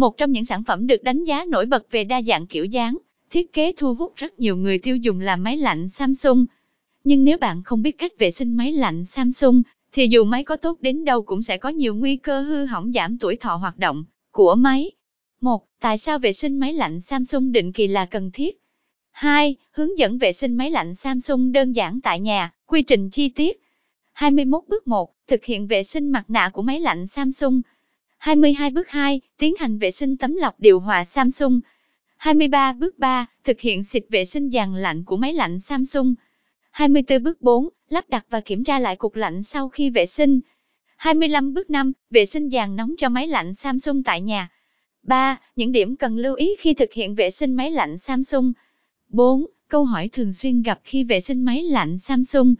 một trong những sản phẩm được đánh giá nổi bật về đa dạng kiểu dáng, thiết kế thu hút rất nhiều người tiêu dùng là máy lạnh Samsung. Nhưng nếu bạn không biết cách vệ sinh máy lạnh Samsung, thì dù máy có tốt đến đâu cũng sẽ có nhiều nguy cơ hư hỏng giảm tuổi thọ hoạt động của máy. 1. Tại sao vệ sinh máy lạnh Samsung định kỳ là cần thiết? 2. Hướng dẫn vệ sinh máy lạnh Samsung đơn giản tại nhà, quy trình chi tiết. 21 bước 1. Thực hiện vệ sinh mặt nạ của máy lạnh Samsung. 22 bước 2. Tiến hành vệ sinh tấm lọc điều hòa Samsung. 23 bước 3. Thực hiện xịt vệ sinh dàn lạnh của máy lạnh Samsung. 24 bước 4. Lắp đặt và kiểm tra lại cục lạnh sau khi vệ sinh. 25 bước 5. Vệ sinh dàn nóng cho máy lạnh Samsung tại nhà. 3. Những điểm cần lưu ý khi thực hiện vệ sinh máy lạnh Samsung. 4. Câu hỏi thường xuyên gặp khi vệ sinh máy lạnh Samsung.